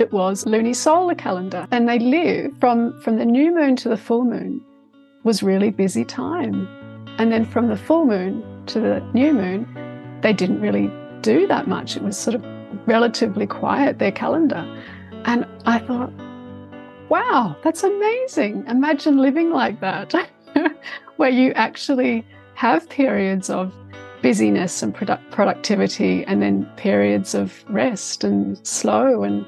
it was lunisolar calendar. And they live from, from the new moon to the full moon was really busy time. And then from the full moon to the new moon, they didn't really do that much. It was sort of relatively quiet, their calendar. And I thought, wow, that's amazing. Imagine living like that, where you actually have periods of busyness and product productivity and then periods of rest and slow and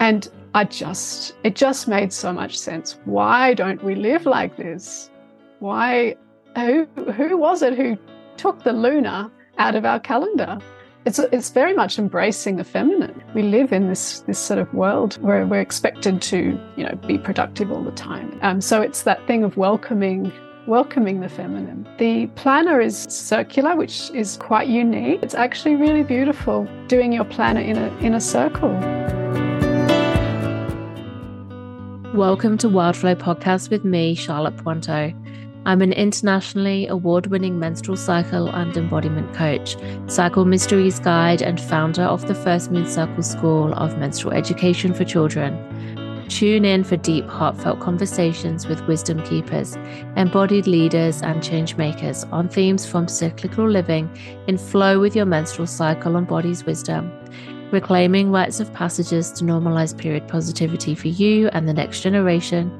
and I just it just made so much sense. Why don't we live like this? Why who who was it who took the lunar out of our calendar? It's, it's very much embracing the feminine. We live in this this sort of world where we're expected to, you know, be productive all the time. Um, so it's that thing of welcoming welcoming the feminine. The planner is circular, which is quite unique. It's actually really beautiful doing your planner in a in a circle. Welcome to Wildflow Podcast with me, Charlotte Pointeau. I'm an internationally award winning menstrual cycle and embodiment coach, cycle mysteries guide, and founder of the First Moon Circle School of Menstrual Education for Children. Tune in for deep, heartfelt conversations with wisdom keepers, embodied leaders, and change makers on themes from cyclical living in flow with your menstrual cycle and body's wisdom reclaiming rites of passages to normalize period positivity for you and the next generation,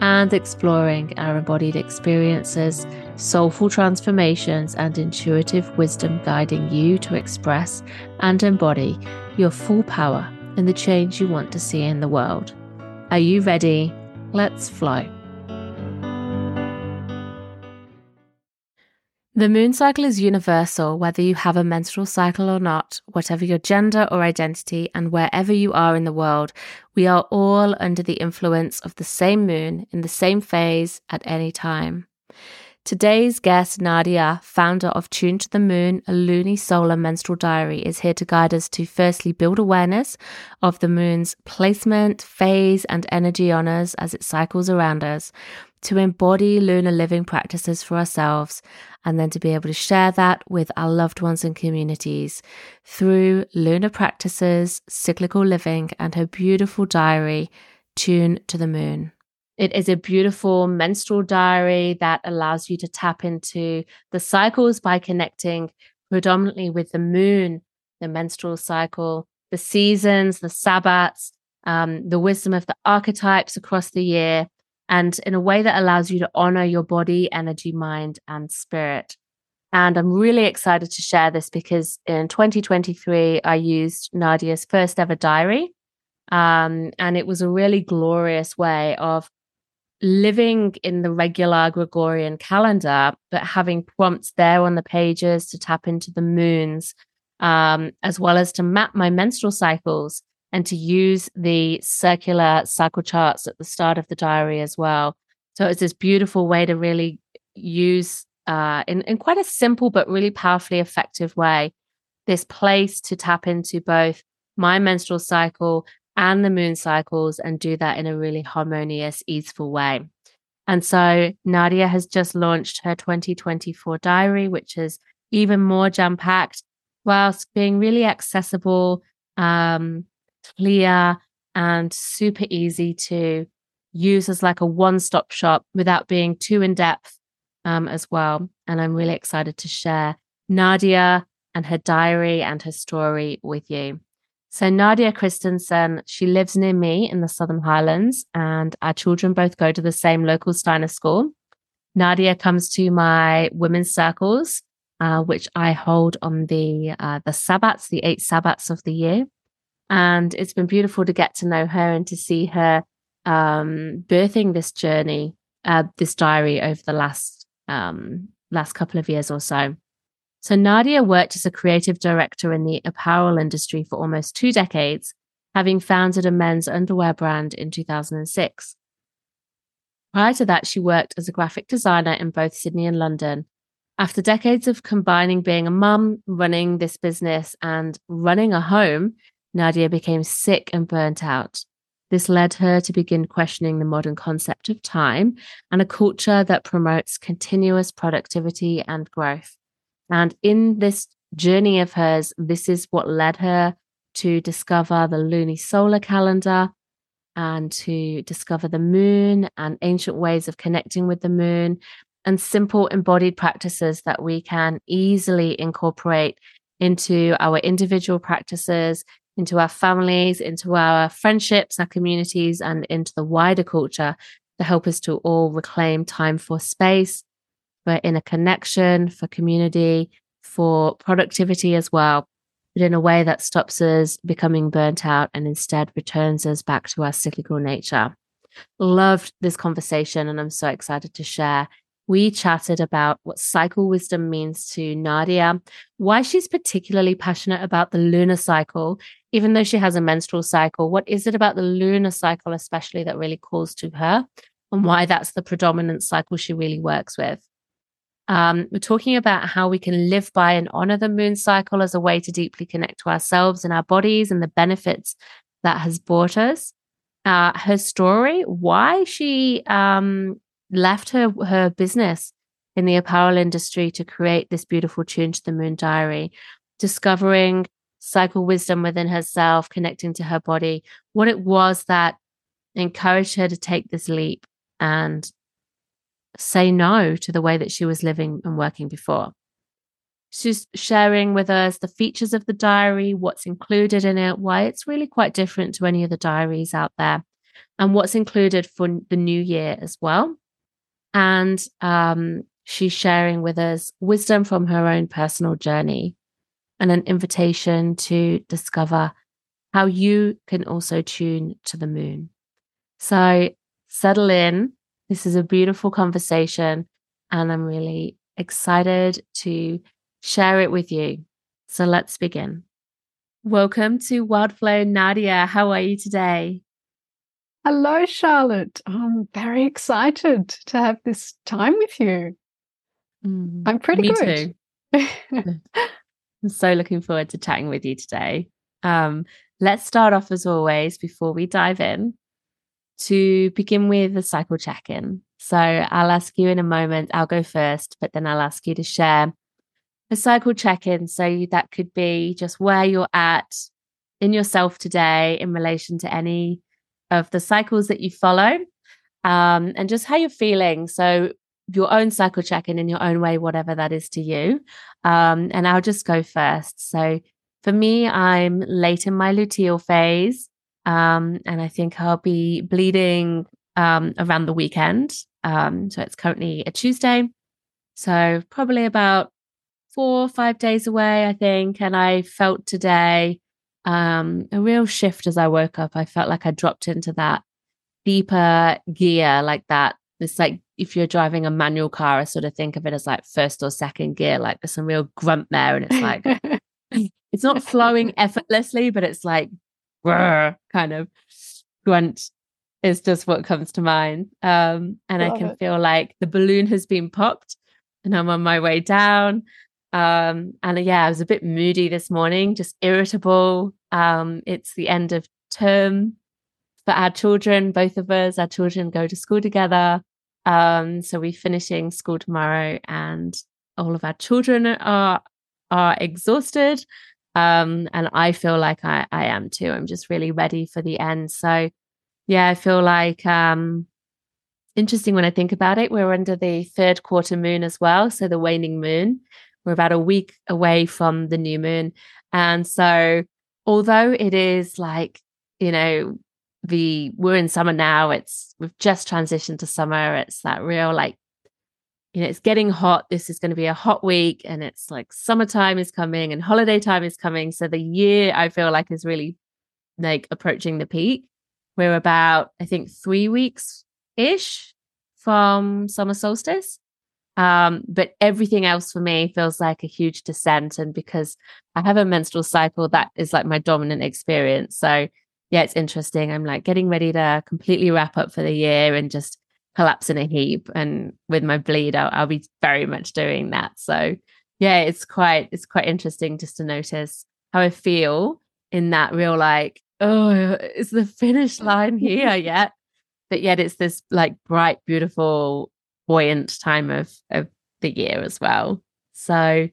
and exploring our embodied experiences, soulful transformations, and intuitive wisdom guiding you to express and embody your full power in the change you want to see in the world. Are you ready? Let's flow. The moon cycle is universal, whether you have a menstrual cycle or not, whatever your gender or identity, and wherever you are in the world. We are all under the influence of the same moon in the same phase at any time. Today's guest, Nadiah, founder of Tune to the Moon, a lunisolar menstrual diary, is here to guide us to firstly build awareness of the moon's placement, phase, and energy on us as it cycles around us, to embody lunar living practices for ourselves, and then to be able to share that with our loved ones and communities through lunar practices, cyclical living, and her beautiful diary, Tune to the Moon. It is a beautiful menstrual diary that allows you to tap into the cycles by connecting predominantly with the moon, the menstrual cycle, the seasons, the sabbats, um, the wisdom of the archetypes across the year, and in a way that allows you to honor your body, energy, mind, and spirit. And I'm really excited to share this because in 2023, I used Nadiah's first ever diary. Um, and it was a really glorious way of living in the regular Gregorian calendar, but having prompts there on the pages to tap into the moons, um, as well as to map my menstrual cycles and to use the circular cycle charts at the start of the diary as well. So it's this beautiful way to really use, uh, in, in quite a simple but really powerfully effective way, this place to tap into both my menstrual cycle and the moon cycles and do that in a really harmonious, easeful way. And so Nadiah has just launched her 2024 diary, which is even more jam packed whilst being really accessible, um, clear and super easy to use as like a one-stop shop without being too in depth um, as well. And I'm really excited to share Nadiah and her diary and her story with you. So Nadiah Christensen, she lives near me in the Southern Highlands, and our children both go to the same local Steiner school. Nadiah comes to my women's circles, uh, which I hold on the uh, the sabbats, the eight sabbats of the year. And it's been beautiful to get to know her and to see her um, birthing this journey, uh, this diary over the last um, last couple of years or so. So Nadiah worked as a creative director in the apparel industry for almost two decades, having founded a men's underwear brand in 2006. Prior to that, she worked as a graphic designer in both Sydney and London. After decades of combining being a mum, running this business, and running a home, Nadiah became sick and burnt out. This led her to begin questioning the modern concept of time and a culture that promotes continuous productivity and growth. And in this journey of hers, this is what led her to discover the lunisolar calendar and to discover the moon and ancient ways of connecting with the moon and simple embodied practices that we can easily incorporate into our individual practices, into our families, into our friendships, our communities, and into the wider culture to help us to all reclaim time for space, for inner connection, for community, for productivity as well, but in a way that stops us becoming burnt out and instead returns us back to our cyclical nature. Loved this conversation, and I'm so excited to share we chatted about what cycle wisdom means to Nadiah, why she's particularly passionate about the lunar cycle, even though she has a menstrual cycle. What is it about the lunar cycle, especially, that really calls to her, and why that's the predominant cycle she really works with? Um, we're talking about how we can live by and honor the moon cycle as a way to deeply connect to ourselves and our bodies and the benefits that has brought us. Uh, her story, why she um, left her her business in the apparel industry to create this beautiful tune to the moon diary discovering cycle wisdom within herself connecting to her body what it was that encouraged her to take this leap and say no to the way that she was living and working before. She's sharing with us the features of the diary what's included in it why it's really quite different to any of the diaries out there and what's included for the new year as well and um, she's sharing with us wisdom from her own personal journey and an invitation to discover how you can also tune to the moon. So settle in. This is a beautiful conversation, and I'm really excited to share it with you. So let's begin. Welcome to Wildflow Nadiah. How are you today? Hello, Charlotte. I'm very excited to have this time with you. Mm, I'm pretty me good. Too. I'm so looking forward to chatting with you today. Um, let's start off as always before we dive in to begin with a cycle check in. So I'll ask you in a moment, I'll go first, but then I'll ask you to share a cycle check in. So that could be just where you're at in yourself today in relation to any of the cycles that you follow um, and just how you're feeling. So, your own cycle check in in your own way, whatever that is to you. Um, and I'll just go first. So, for me, I'm late in my luteal phase. Um, and I think I'll be bleeding um, around the weekend. Um, so, it's currently a Tuesday. So, probably about four or five days away, I think. And I felt today um, a real shift as I woke up. I felt like I dropped into that deeper gear, like that. It's like if you're driving a manual car, I sort of think of it as like first or second gear, like there's some real grunt there. And it's like, it's not flowing effortlessly, but it's like, kind of grunt is just what comes to mind. Um, and Love I can it. feel like the balloon has been popped and I'm on my way down. Um, and uh, yeah, I was a bit moody this morning, just irritable. Um, it's the end of term for our children, both of us. Our children go to school together. Um, so we're finishing school tomorrow, and all of our children are are exhausted. Um, and I feel like I, I am too. I'm just really ready for the end. So yeah, I feel like um interesting when I think about it. We're under the third quarter moon as well, so the waning moon. We're about a week away from the new moon. And so, although it is like, you know, the we're in summer now, it's we've just transitioned to summer. It's that real like, you know, it's getting hot. This is going to be a hot week, and it's like summertime is coming and holiday time is coming. So the year I feel like is really like approaching the peak. We're about, I think, three weeks ish from summer solstice. Um, but everything else for me feels like a huge descent. And because I have a menstrual cycle, that is like my dominant experience. So, yeah, it's interesting. I'm like getting ready to completely wrap up for the year and just collapse in a heap. And with my bleed, I'll, I'll be very much doing that. So, yeah, it's quite it's quite interesting just to notice how I feel in that real like, oh, is the finish line here yet? But yet it's this like bright, beautiful buoyant time of of the year as well. So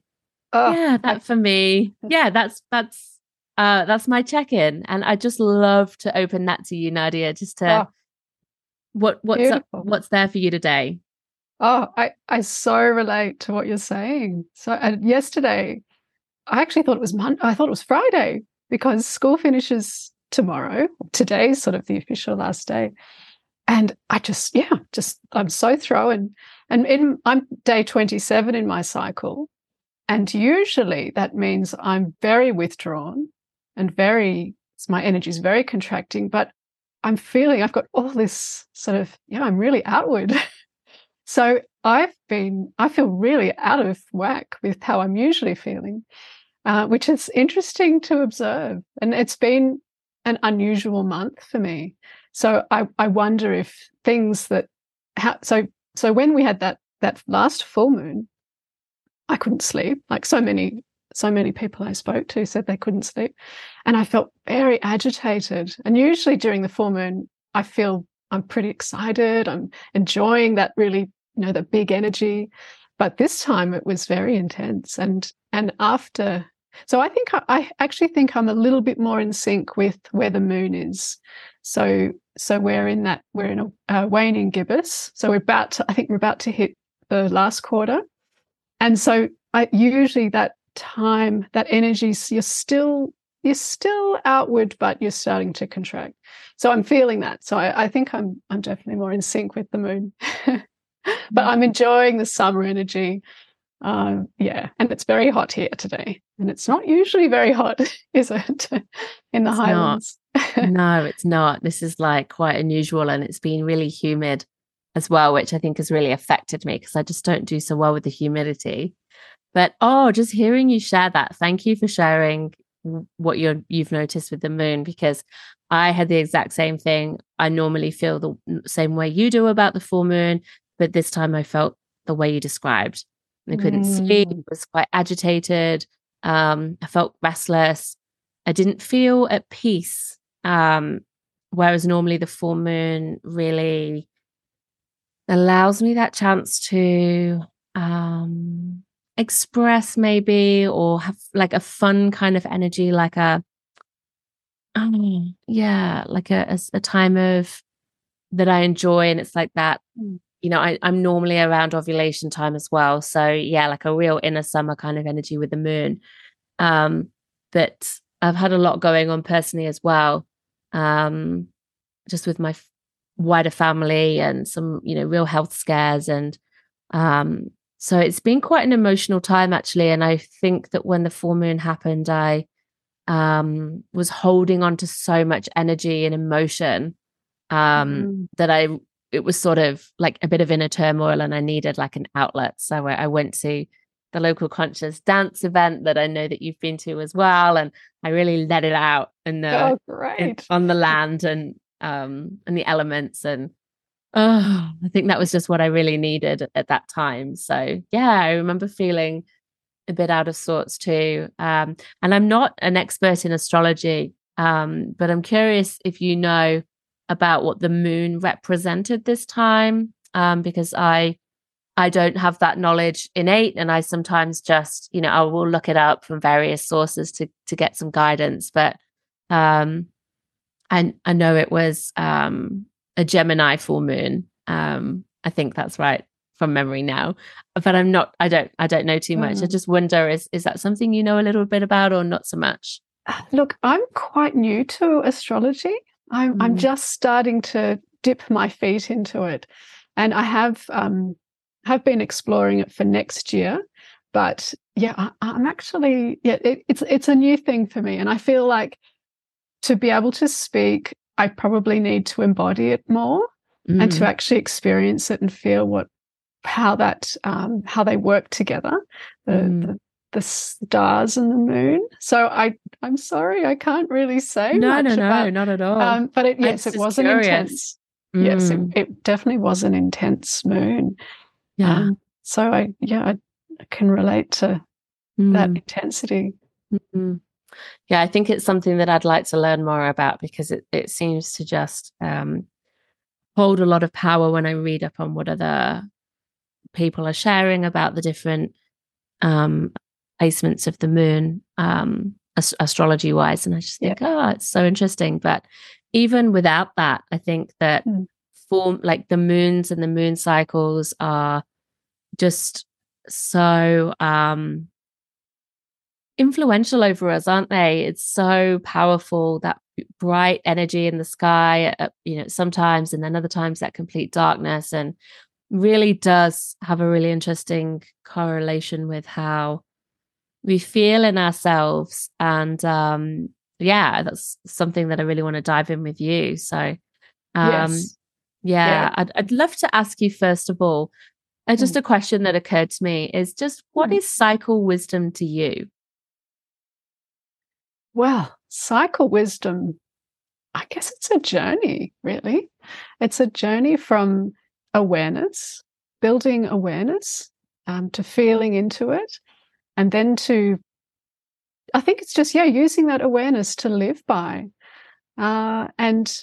oh, yeah, that for me, yeah, that's that's Uh, that's my check-in, and I just love to open that to you, Nadiah, just to oh, what what's up, what's there for you today. Oh, I I so relate to what you're saying. So, and yesterday, I actually thought it was Monday. I thought it was Friday because school finishes tomorrow. Today's sort of the official last day. And I just, yeah, just I'm so thrown. And in, I'm day 27 in my cycle. And usually that means I'm very withdrawn and very, my energy is very contracting, but I'm feeling I've got all this sort of, yeah, I'm really outward. so I've been, I feel really out of whack with how I'm usually feeling, uh, which is interesting to observe. And it's been an unusual month for me. So I, I wonder if things that, how, so, so when we had that, that last full moon, I couldn't sleep. Like so many, so many people I spoke to said they couldn't sleep. And I felt very agitated. And usually during the full moon, I feel I'm pretty excited. I'm enjoying that really, you know, the big energy. But this time it was very intense. And and after so I think I, I actually think I'm a little bit more in sync with where the moon is. So so we're in that we're in a uh, waning gibbous. So we're about to I think we're about to hit the last quarter. And so I usually that time, that energy, you're still you're still outward, but you're starting to contract. So I'm feeling that. So I, I think I'm I'm definitely more in sync with the moon. but I'm enjoying the summer energy. Um, yeah, and it's very hot here today, and it's not usually very hot, is it? in the it's Highlands. No, it's not. This is like quite unusual, and it's been really humid as well, which I think has really affected me because I just don't do so well with the humidity. But oh, just hearing you share that, thank you for sharing what you're you've noticed with the moon because I had the exact same thing. I normally feel the same way you do about the full moon, but this time I felt the way you described. I couldn't mm. sleep, was quite agitated. Um, I felt restless. I didn't feel at peace. Um, whereas normally the full moon really allows me that chance to um, express maybe or have like a fun kind of energy like a oh yeah like a, a, a time of that i enjoy and it's like that mm. you know I, i'm normally around ovulation time as well so yeah like a real inner summer kind of energy with the moon um but i've had a lot going on personally as well um just with my wider family and some you know real health scares and um so it's been quite an emotional time actually and i think that when the full moon happened i um was holding on to so much energy and emotion um mm. that i it was sort of like a bit of inner turmoil and i needed like an outlet so i, I went to the local conscious dance event that i know that you've been to as well and i really let it out in the oh, great. In, on the land and um and the elements and oh i think that was just what i really needed at that time so yeah i remember feeling a bit out of sorts too um and i'm not an expert in astrology um but i'm curious if you know about what the moon represented this time um because i i don't have that knowledge innate and i sometimes just you know i will look it up from various sources to to get some guidance but um I, I know it was um, a Gemini full moon. Um, I think that's right from memory now, but I'm not. I don't. I don't know too much. Mm. I just wonder is is that something you know a little bit about or not so much? Look, I'm quite new to astrology. I'm mm. I'm just starting to dip my feet into it, and I have um, have been exploring it for next year. But yeah, I, am actually yeah, it, it's it's a new thing for me, and I feel like to be able to speak, I probably need to embody it more mm. and to mm. actually experience it and feel what how that um, how they work together, the, mm. the, the stars and the moon. So I I'm sorry I can't really say no no about, no not at all. Um, but it, yes, it was an intense. Mm. Yes, it, mm. it, definitely was an intense moon. Yeah. Um, so I yeah I, I can relate to that mm. intensity. Mm-hmm yeah, I think it's something that I'd like to learn more about because it, it seems to just um, hold a lot of power when I read up on what other people are sharing about the different um, placements of the moon. Um, ast- astrology wise. And I just think, yeah. oh, it's so interesting. But even without that, I think that mm. form like the moons and the moon cycles are just so um influential over us aren't they it's so powerful that bright energy in the sky uh, you know sometimes and then other times that complete darkness and really does have a really interesting correlation with how we feel in ourselves and um yeah that's something that i really want to dive in with you so um yes. yeah, yeah. I'd, I'd love to ask you first of all uh, just mm. a question that occurred to me is just what mm. cycle wisdom to you well cycle wisdom i guess it's a journey really it's a journey from awareness, building awareness um, to feeling into it, and then to, I think it's just, yeah, using that awareness to live by. Uh, and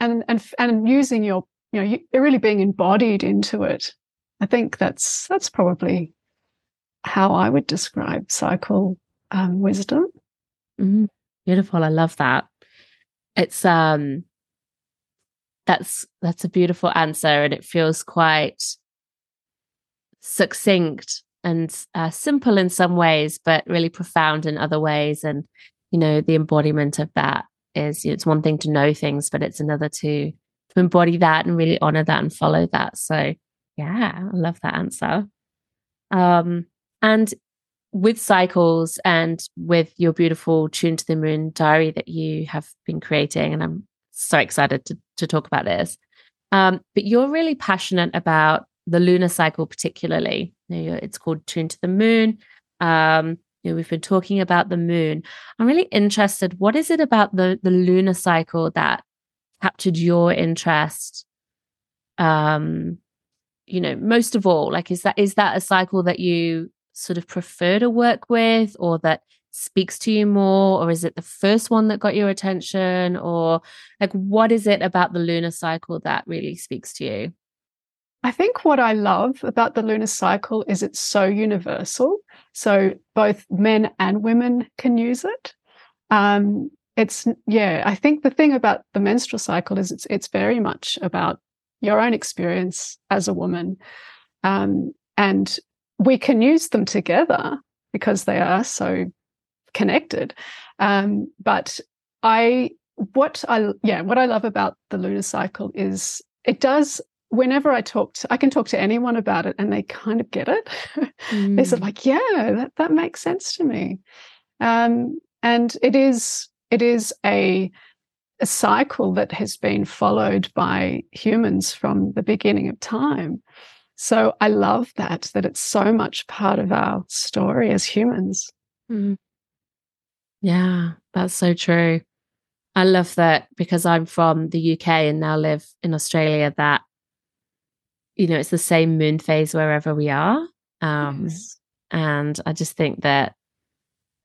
and and and using your you know you're really being embodied into it i think that's that's probably how i would describe cycle um, wisdom. Mm-hmm. beautiful i love that. It's um that's that's a beautiful answer and it feels quite succinct and uh, simple in some ways but really profound in other ways and you know the embodiment of that is you know, it's one thing to know things but it's another to to embody that and really honor that and follow that. So yeah i love that answer um and with cycles and with your beautiful tune to the moon diary that you have been creating and i'm so excited to, to talk about this. Um, but you're really passionate about the lunar cycle, particularly. You know, it's called Tune to the Moon. Um, you know, we've been talking about the moon. I'm really interested. What is it about the the lunar cycle that captured your interest? Um, you know, most of all, like, is that is that a cycle that you sort of prefer to work with, or that speaks to you more or is it the first one that got your attention or like what is it about the lunar cycle that really speaks to you I think what I love about the lunar cycle is it's so universal. So both men and women can use it. Um, it's yeah. I think the thing about the menstrual cycle is it's it's very much about your own experience as a woman, um, and we can use them together because they are so connected. Um, but I, what I, yeah, what I love about the lunar cycle is it does. Whenever I talk to, I can talk to anyone about it, and they kind of get it. Mm. They're sort of like, yeah, that that makes sense to me. Um, and it is it is a a cycle that has been followed by humans from the beginning of time. So I love that, that it's so much part of our story as humans. Mm. Yeah, that's so true. I love that because I'm from the UK and now live in Australia that you know it's the same moon phase wherever we are. Um yes. and I just think that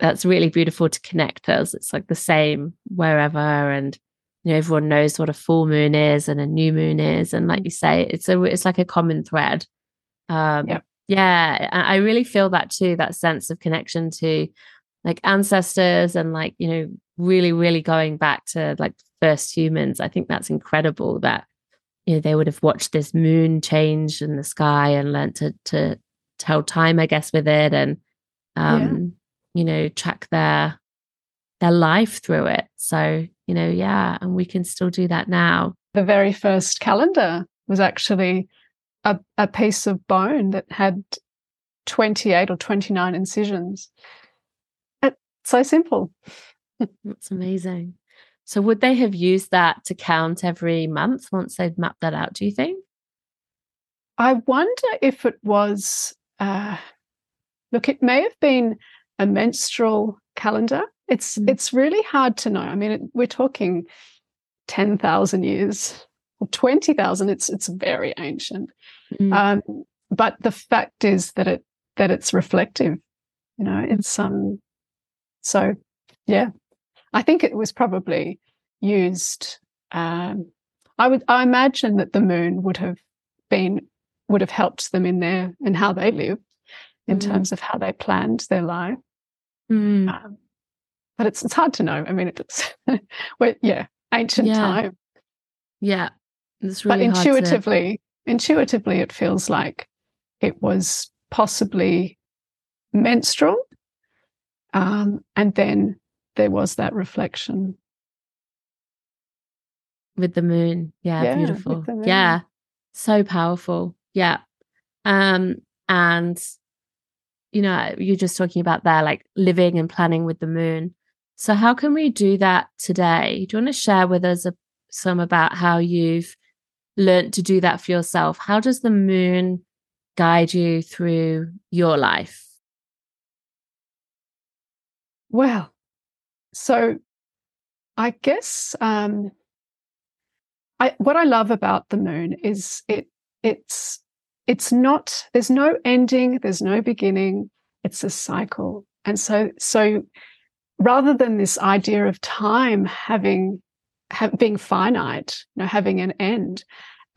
that's really beautiful to connect us. It's like the same wherever and you know everyone knows what a full moon is and a new moon is and like you say it's a it's like a common thread. Um yeah. yeah, I really feel that too that sense of connection to like ancestors and like you know really really going back to like first humans i think that's incredible that you know they would have watched this moon change in the sky and learned to to tell time i guess with it and um yeah. You know track their their life through it so you know yeah and we can still do that now the very first calendar was actually a, a piece of bone that had 28 or 29 incisions It's so simple. That's amazing. So, would they have used that to count every month once they'd mapped that out, do you think? I wonder if it was, uh, look, it may have been a menstrual calendar. It's mm. it's really hard to know. I mean, it, we're talking ten thousand years or twenty thousand. It's it's very ancient. Mm. Um, but the fact is that it that it's reflective. You know, it's um so, yeah, I think it was probably used. Um, I would, I imagine that the moon would have been would have helped them in their in how they lived, in mm. terms of how they planned their life. Mm. Um, but it's it's hard to know. I mean, it's well, yeah, ancient Yeah. time, Yeah. It's really but hard to- intuitively, intuitively, it feels like it was possibly menstrual, um, and then there was that reflection. with the moon. Yeah, Yeah, beautiful. moon. Yeah. So powerful. Yeah. Um and you know, you're just talking about there like living and planning with the moon. So how can we do that today? Do you want to share with us a, some about how you've learned to do that for yourself? How does the moon guide you through your life? Well, so I guess um, I what I love about the moon is it it's it's not there's no ending, there's no beginning. It's a cycle, and so so rather than this idea of time having have, being finite, you know, having an end,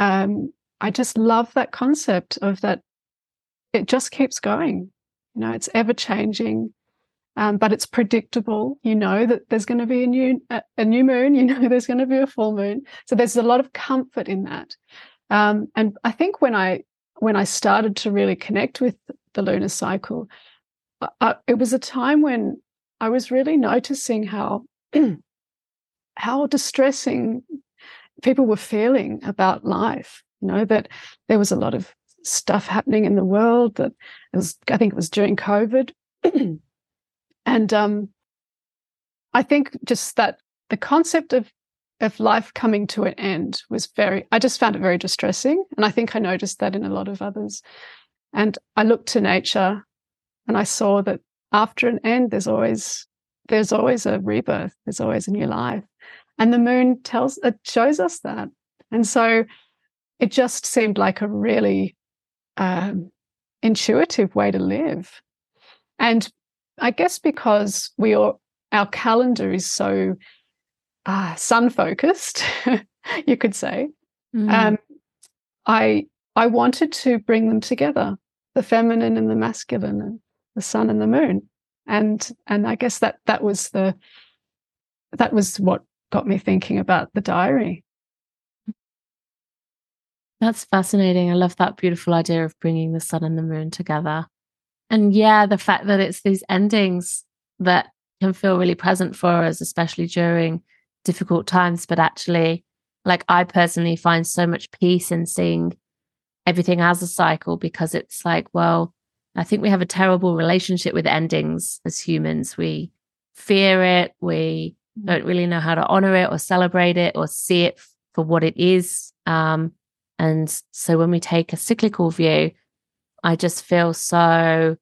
um, I just love that concept of that. It just keeps going. You know, it's ever changing um, but it's predictable. You know that there's going to be a new a, new moon. You know there's going to be a full moon. So there's a lot of comfort in that. Um, and I think when I when I started to really connect with the lunar cycle, I, it was a time when I was really noticing how how distressing people were feeling about life. You know that there was a lot of stuff happening in the world. That was I think it was during COVID. And um, I think just that the concept of of life coming to an end was very. I just found it very distressing, and I think I noticed that in a lot of others. And I looked to nature, and I saw that after an end, there's always there's always a rebirth. There's always a new life, and the moon tells it shows us that. And so, it just seemed like a really um, intuitive way to live. And I guess because we all, our calendar is so uh, sun focused, you could say. Mm. Um, I I wanted to bring them together, the feminine and the masculine, and the sun and the moon, and and I guess that that was the that was what got me thinking about the diary. That's fascinating. I love that beautiful idea of bringing the sun and the moon together. And yeah, the fact that it's these endings that can feel really present for us, especially during difficult times. But actually, like I personally find so much peace in seeing everything as a cycle because it's like, well, I think we have a terrible relationship with endings as humans. We fear it. We don't really know how to honor it or celebrate it or see it for what it is. Um, and so when we take a cyclical view, I just feel so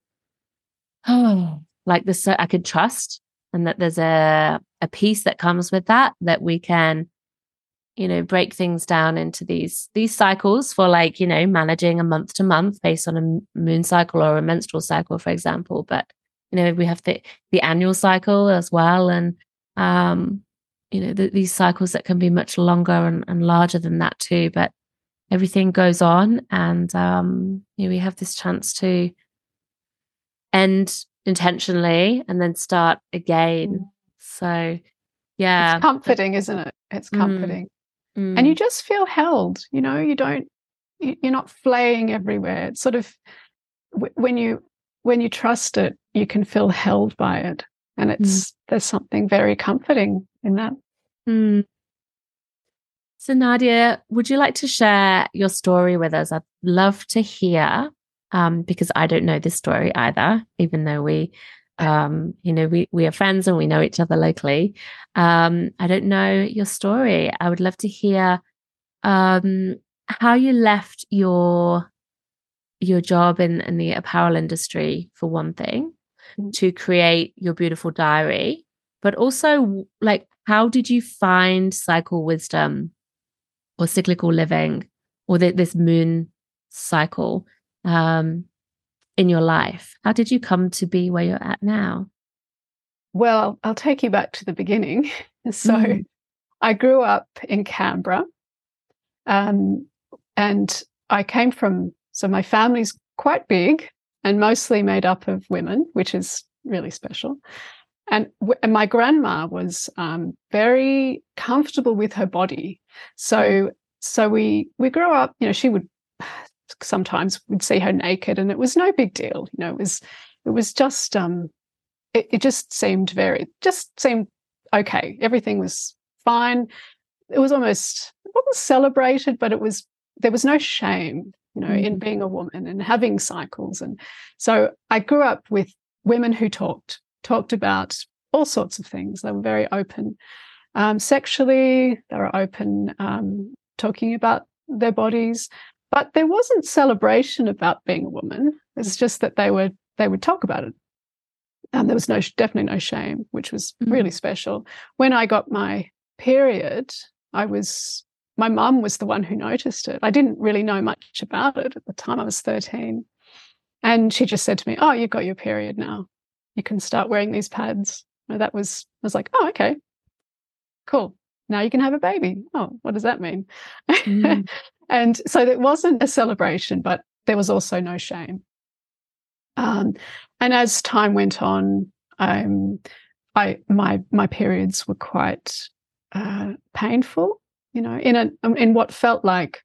oh, like this so I could trust and that there's a a peace that comes with that that we can you know break things down into these these cycles for like you know managing a month to month based on a moon cycle or a menstrual cycle for example. But you know we have the the annual cycle as well. And um you know the, these cycles that can be much longer and, and larger than that too. But everything goes on and um you know, we have this chance to end intentionally and then start again so yeah It's comforting, isn't it? It's Mm. comforting. Mm. and you just feel held you know you don't you- you're not flaying everywhere it's sort of when you when you trust it you can feel held by it and it's there's something very comforting in that Mm. So, Nadiah, would you like to share your story with us? I'd love to hear, um, because I don't know this story either, even though we, um, you know, we we are friends and we know each other locally. Um, I don't know your story. I would love to hear, um, how you left your your job in in the apparel industry for one thing, Mm. to create your beautiful diary, but also like how did you find cycle wisdom or cyclical living or th- this moon cycle um, in your life? How did you come to be where you're at now? well i'll take you back to the beginning so Mm. i grew up in canberra um, and i came from so my family's quite big and mostly made up of women which is really special and, w- and my grandma was um, very comfortable with her body. So so we we grew up. You know, she would sometimes we'd see her naked, and it was no big deal. You know, it was it was just um, it, it just seemed very just seemed okay. Everything was fine. It was almost it wasn't celebrated, but it was there was no shame you know, mm. in being a woman and having cycles. And so I grew up with women who talked, talked about all sorts of things. They were very open um, sexually, they were open um, talking about their bodies. But there wasn't celebration about being a woman. It's just that they would they would talk about it. And there was no definitely no shame, which was mm. really special. When I got my period, I was my mum was the one who noticed it. I didn't really know much about it at the time. I was 13. And she just said to me, Oh, you've got your period now. You can start wearing these pads. And that was, I was like, Oh, okay, cool. Now you can have a baby. Oh, what does that mean? Mm. and so it wasn't a celebration, but there was also no shame. Um, and as time went on, um, I my my periods were quite uh, painful you know, in a um, in what felt like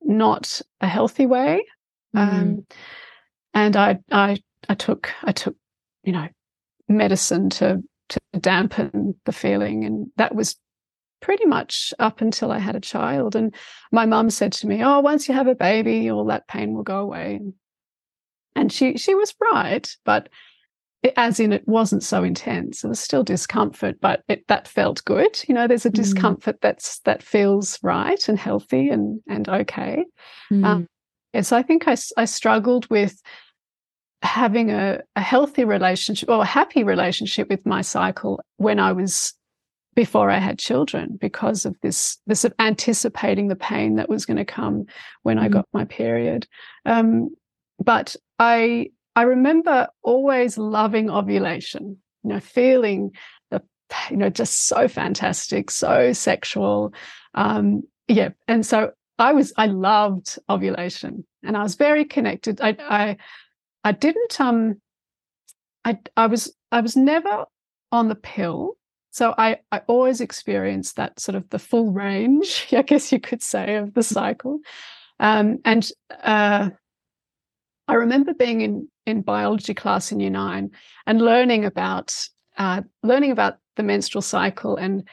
not a healthy way. Mm. Um, and I I I took I took you know medicine to to dampen the feeling, and that was pretty much up until I had a child. And my mum said to me, "Oh, once you have a baby, all that pain will go away." And she she was right, but as in it wasn't so intense. It was still discomfort, but it, that felt good. You know, there's a mm. discomfort that's that feels right and healthy and and okay. Mm. Um, and so I think I, I struggled with having a, a healthy relationship or a happy relationship with my cycle when I was before I had children because of this this of anticipating the pain that was going to come when mm. I got my period. Um, but I I remember always loving ovulation, you know, feeling the, you know, just so fantastic, so sexual. Um, yeah. And so I was, I loved ovulation and I was very connected. I, I, I didn't, um, I, I was, I was never on the pill. So I, I always experience that sort of the full range, I guess you could say, of the cycle. Um, and uh, I remember being in in biology class in year nine and learning about uh, learning about the menstrual cycle and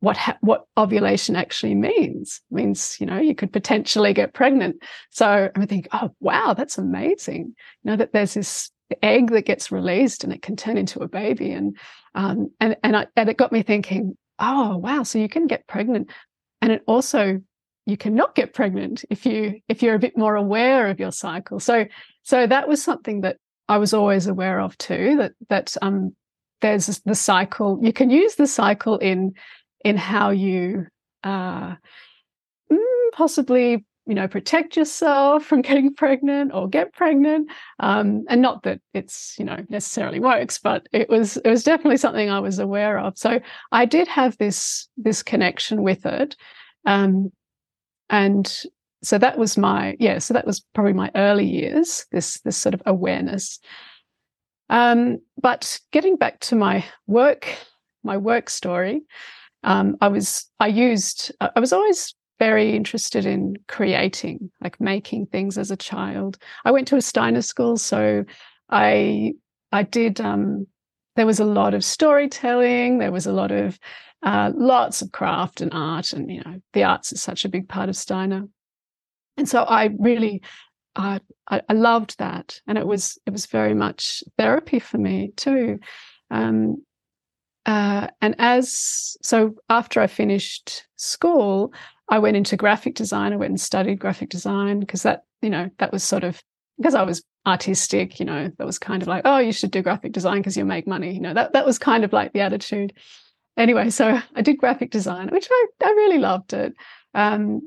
what ha- what ovulation actually means. It means you know you could potentially get pregnant. So i think oh wow that's amazing. You know that there's this egg that gets released and it can turn into a baby and um, and and, I, and it got me thinking oh wow so you can get pregnant and it also you cannot get pregnant if you if you're a bit more aware of your cycle so so that was something that I was always aware of too. That that um, there's the cycle. You can use the cycle in in how you uh, mm, possibly you know protect yourself from getting pregnant or get pregnant um, and not that it's you know necessarily works but it was it was definitely something i was aware of. So i did have this this connection with it um, and so that was my yeah so that was probably my early years this this sort of awareness. Um, but getting back to my work my work story um, i was i used i was always very interested in creating like making things as a child i went to a steiner school so i i did um, there was a lot of storytelling there was a lot of uh, lots of craft and art and you know the arts is such a big part of steiner and so I really uh, I, I, loved that, and it was it was very much therapy for me too. Um, uh, and as so after I finished school, I went into graphic design. I went and studied graphic design because that you know that was sort of because I was artistic. You know that was kind of like oh you should do graphic design because you'll make money. You know that that was kind of like the attitude. Anyway, so I did graphic design, which I I really loved it. Um,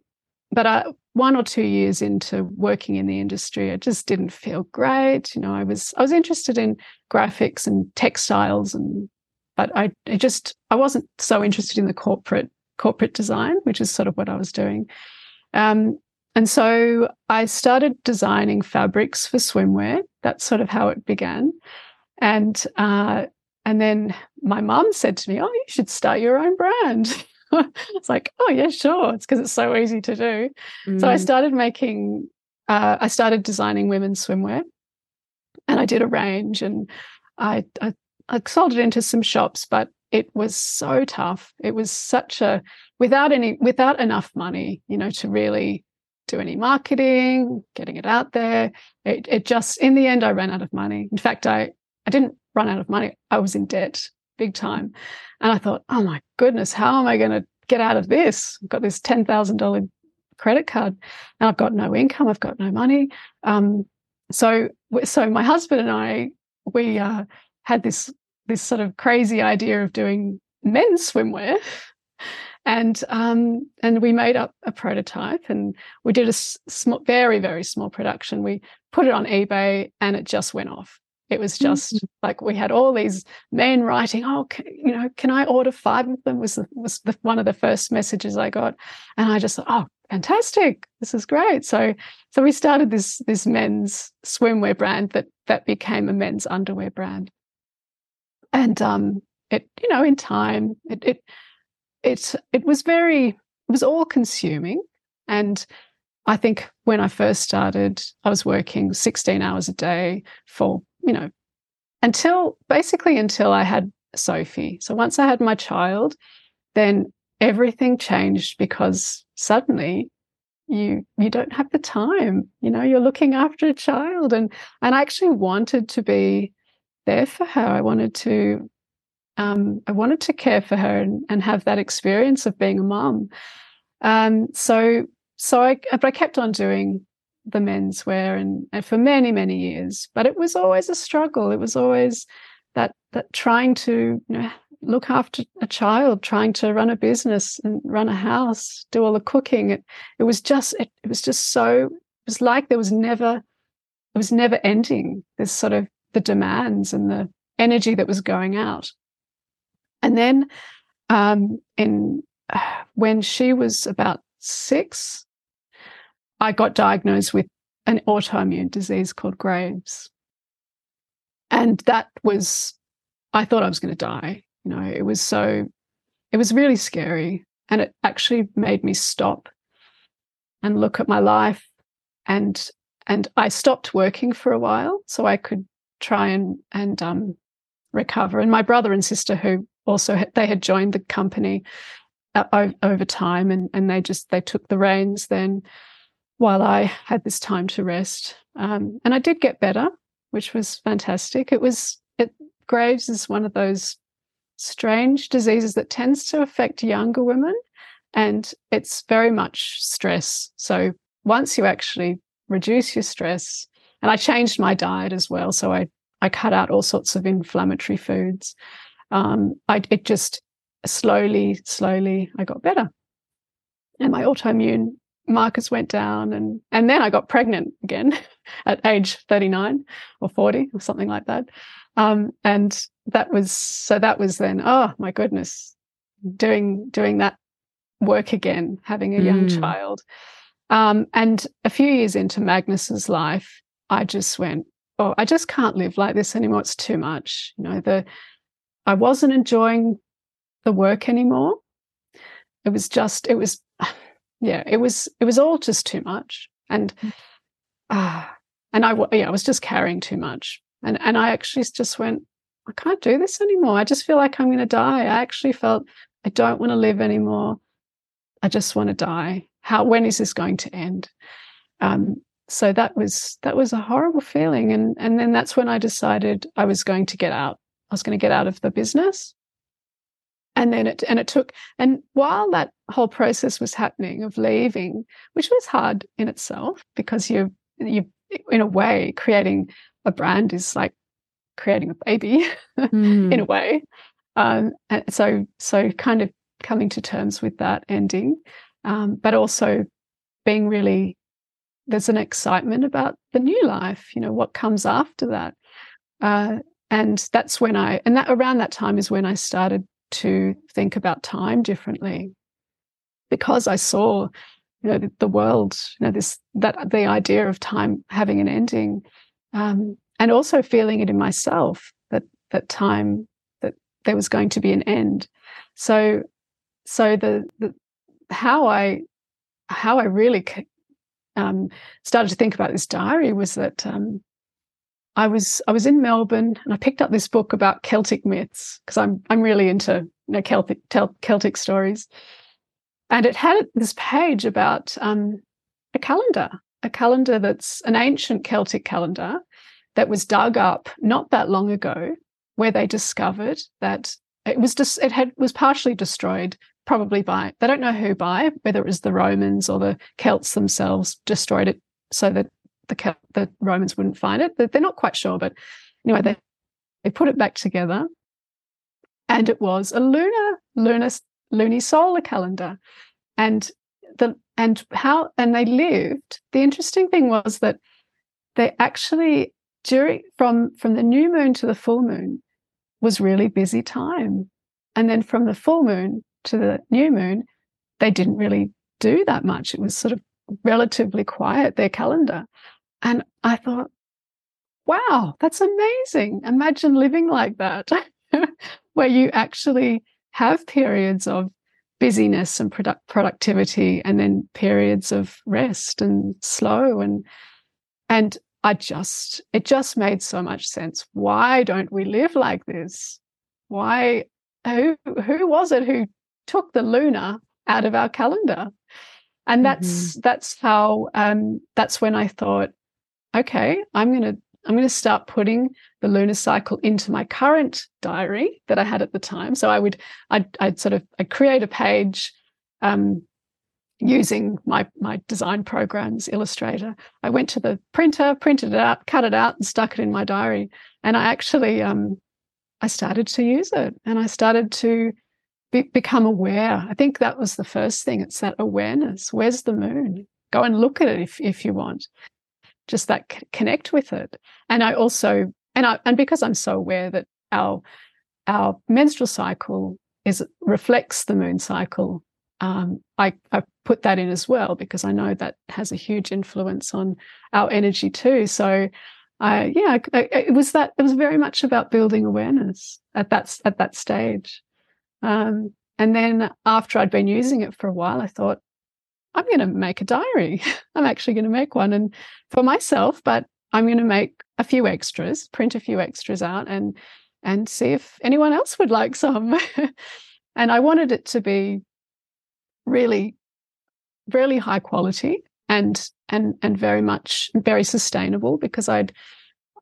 but I, one or two years into working in the industry, it just didn't feel great. You know, I was I was interested in graphics and textiles, and but I, I just I wasn't so interested in the corporate corporate design, which is sort of what I was doing. Um, and so I started designing fabrics for swimwear. That's sort of how it began. And uh, and then my mum said to me, "Oh, you should start your own brand." it's like, "Oh yeah, sure." It's because it's so easy to do. Mm. So I mm. started making. Uh, I started designing women's swimwear, and I did a range, and I, I I sold it into some shops, but it was so tough. It was such a without any without enough money, you know, to really do any marketing, getting it out there. It, it just in the end I ran out of money. In fact, I I didn't run out of money. I was in debt big time. And I thought, oh my goodness, how am I going to get out of this? I've got this $10,000 credit card and I've got no income. I've got no money. Um, so, so my husband and I, we uh, had this, this sort of crazy idea of doing men's swimwear. And um, and we made up a prototype, and we did a small, very very small production. We put it on eBay, and it just went off. It was just mm-hmm. like we had all these men writing, "Oh, can, you know, can I order five of them?" Was the, was the, one of the first messages I got, and I just thought, "Oh, fantastic! This is great." So, so we started this this men's swimwear brand that that became a men's underwear brand, and um, it you know in time it it it it was very it was all consuming, and I think when I first started, I was working 16 hours a day for you know, until basically until I had Sophie. So once I had my child, then everything changed because suddenly you you don't have the time. You know you're looking after a child. And and i actually wanted to be there for her. I wanted to um i wanted to care for her and, and have that experience of being a mom um so so i but i kept on doing the menswear and, and for many many years. But it was always a struggle. It was always that that trying to you know look after a child trying to run a business and run a house do all the cooking. It it was just it, it was just so it was like there was never it was never ending this sort of the demands and the energy that was going out and then um in when she was about six I got diagnosed with an autoimmune disease called Graves. And that was, I thought I was going to die. You know, it was so, it was really scary. And it actually made me stop and look at my life. And, and I stopped working for a while so I could try and, and, um, recover. And my brother and sister, who also, had, they had joined the company uh, over time and, and they just, they took the reins then while I had this time to rest. Um, and I did get better, which was fantastic. It was, it, Graves is one of those strange diseases that tends to affect younger women. And it's very much stress. So once you actually reduce your stress, and I changed my diet as well. So I, I cut out all sorts of inflammatory foods. Um, I, it just slowly, slowly, I got better. And my autoimmune markers went down and and then I got pregnant again at age 39 or 40 or something like that. Um, and that was so that was then, oh my goodness, doing doing that work again, having a young mm. child. Um, and a few years into Magnus's life, I just went, oh, I just can't live like this anymore. It's too much. You know, the I wasn't enjoying the work anymore. It was just, it was yeah, it was it was all just too much, and ah, uh, and I yeah, I was just carrying too much, and and I actually just went, I can't do this anymore. I just feel like I'm going to die. I actually felt I don't want to live anymore. I just want to die. How when is this going to end? Um, so that was that was a horrible feeling, and and then that's when I decided I was going to get out. I was going to get out of the business and then it and it took and while that whole process was happening of leaving which was hard in itself because you you in a way creating a brand is like creating a baby mm. in a way um, and so so kind of coming to terms with that ending um, but also being really there's an excitement about the new life you know what comes after that uh, and that's when i and that around that time is when i started to think about time differently because I saw you know the, the world you know this that the idea of time having an ending um, and also feeling it in myself that that time that there was going to be an end. So, so the, the how I how I really um, started to think about this diary was that um, I was I was in Melbourne and I picked up this book about Celtic myths because I'm I'm really into you know, Celtic Celtic stories, and it had this page about um, a calendar, a calendar that's an ancient Celtic calendar that was dug up not that long ago, where they discovered that it was just it had was partially destroyed probably by they don't know who by whether it was the Romans or the Celts themselves destroyed it so that the the Romans wouldn't find it. They're not quite sure, but anyway, they they put it back together, and it was a lunar lunar lunisolar calendar, and the and how and they lived. The interesting thing was that they actually during from from the new moon to the full moon was really busy time, and then from the full moon to the new moon, they didn't really do that much. It was sort of relatively quiet their calendar and I thought, wow, that's amazing. Imagine living like that, where you actually have periods of busyness and product productivity and then periods of rest and slow and and I just it just made so much sense. Why don't we live like this? Why who who was it who took the lunar out of our calendar? And that's mm-hmm. that's how um that's when I thought okay, I'm going to I'm going to start putting the lunar cycle into my current diary that I had at the time. So I would I'd, I'd sort of I'd create a page um, using my my design programs, Illustrator. I went to the printer, printed it out, cut it out, and stuck it in my diary. And I actually um, I started to use it, and I started to be, become aware. I think that was the first thing. It's that awareness. Where's the moon? Go and look at it if if you want just that c- connect with it. And I also, and I, and because I'm so aware that our our menstrual cycle is reflects the moon cycle, um, I, I put that in as well because I know that has a huge influence on our energy too. So, I yeah, it was that it was very much about building awareness at that at that stage. Um, and then after I'd been using it for a while, I thought, I'm going to make a diary. I'm actually going to make one and for myself, but I'm going to make a few extras, print a few extras out and and see if anyone else would like some. and I wanted it to be really really high quality and and and very much very sustainable because I'd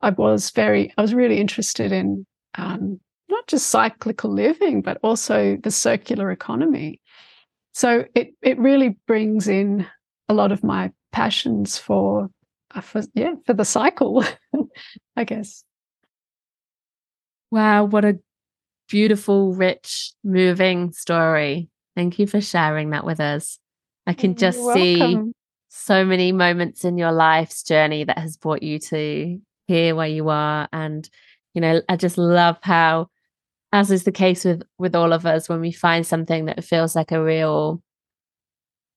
I was very I was really interested in um, not just cyclical living but also the circular economy. So it it really brings in a lot of my passions for uh, for yeah for the cycle i guess. Wow what a beautiful rich moving story. Thank you for sharing that with us. I can just see so many moments in your life's journey that has brought you to here where you are. And you know i just love how as is the case with with all of us when we find something that feels like a real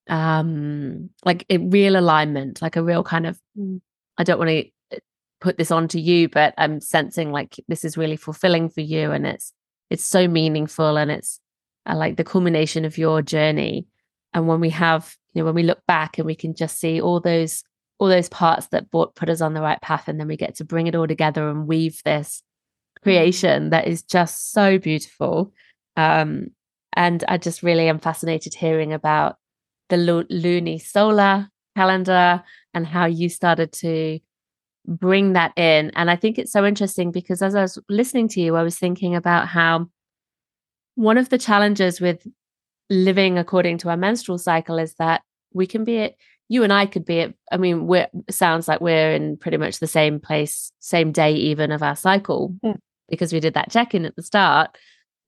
um like a real alignment like a real kind of mm, i don't want to uh, put this on to you but i'm sensing like this is really fulfilling for you and it's it's so meaningful and it's uh, like the culmination of your journey. And when we have you know when we look back and we can just see all those all those parts that brought, put us on the right path and then we get to bring it all together and weave this creation that is just so beautiful. Um, and I just really am fascinated hearing about the lunisolar calendar and how you started to bring that in. And I think it's so interesting because as I was listening to you, I was thinking about how one of the challenges with living according to our menstrual cycle is that we can be it you and I could be at, I mean, we're sounds like we're in pretty much the same place, same day even of our cycle. Mm because we did that check in at the start.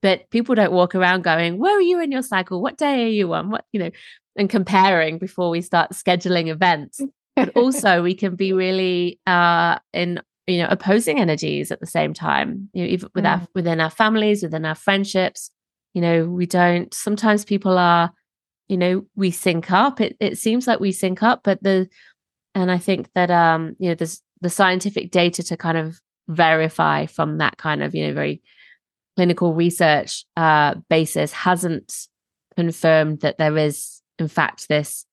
But people don't walk around going, Where are you in your cycle? What day are you on? What, you know, and comparing before we start scheduling events. But also, we can be really uh, in you know opposing energies at the same time you know even with mm. our within our families within our friendships you know we don't sometimes people are you know we sync up it, it seems like we sync up but the and i think that um you know there's the scientific data to kind of verify from that kind of you know very clinical research uh, basis hasn't confirmed that there is, in fact, this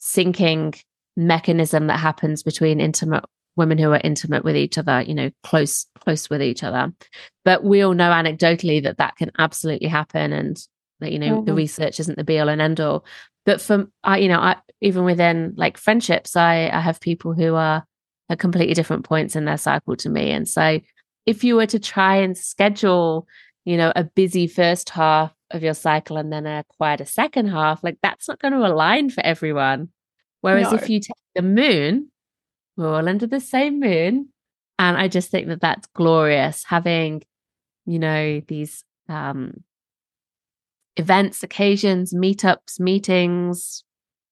syncing mechanism that happens between intimate women who are intimate with each other, you know, close close with each other. But we all know anecdotally that that can absolutely happen, and that you know mm-hmm. the research isn't the be all and end all. But for I, you know, I even within like friendships, I I have people who are at completely different points in their cycle to me, and so if you were to try and schedule, you know, a busy first half of your cycle and then a quieter second half, like that's not going to align for everyone. Whereas no. if you take the moon, we're all under the same moon. And I just think that that's glorious having, you know, these um, events, occasions, meetups, meetings,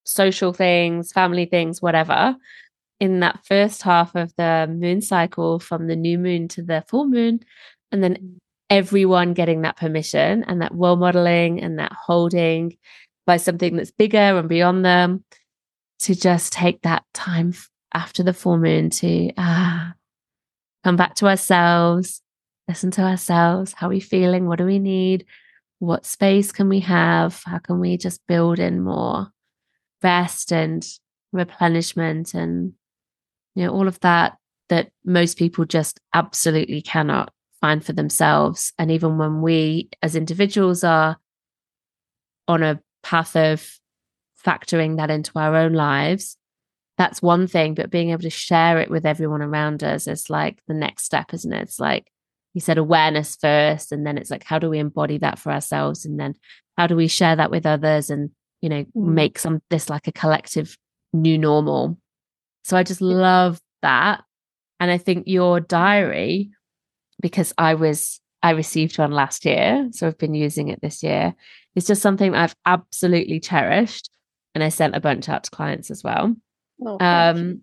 social things, family things, whatever, in that first half of the moon cycle from the new moon to the full moon. And then everyone getting that permission and that role modeling and that holding by something that's bigger and beyond them to just take that time after the full moon to ah come back to ourselves listen to ourselves. How are we feeling? What do we need? What space can we have? How can we just build in more rest and replenishment and you know all of that that most people just absolutely cannot find for themselves. And even when we as individuals are on a path of factoring that into our own lives that's one thing but being able to share it with everyone around us is like the next step isn't it? It's like you said awareness first and then it's like how do we embody that for ourselves? And then how do we share that with others and you know mm. make some this like a collective new normal so i just love that and i think your diary because i was i received one last year so i've been using it this year it's just something i've absolutely cherished and i sent a bunch out to clients as well. Oh, um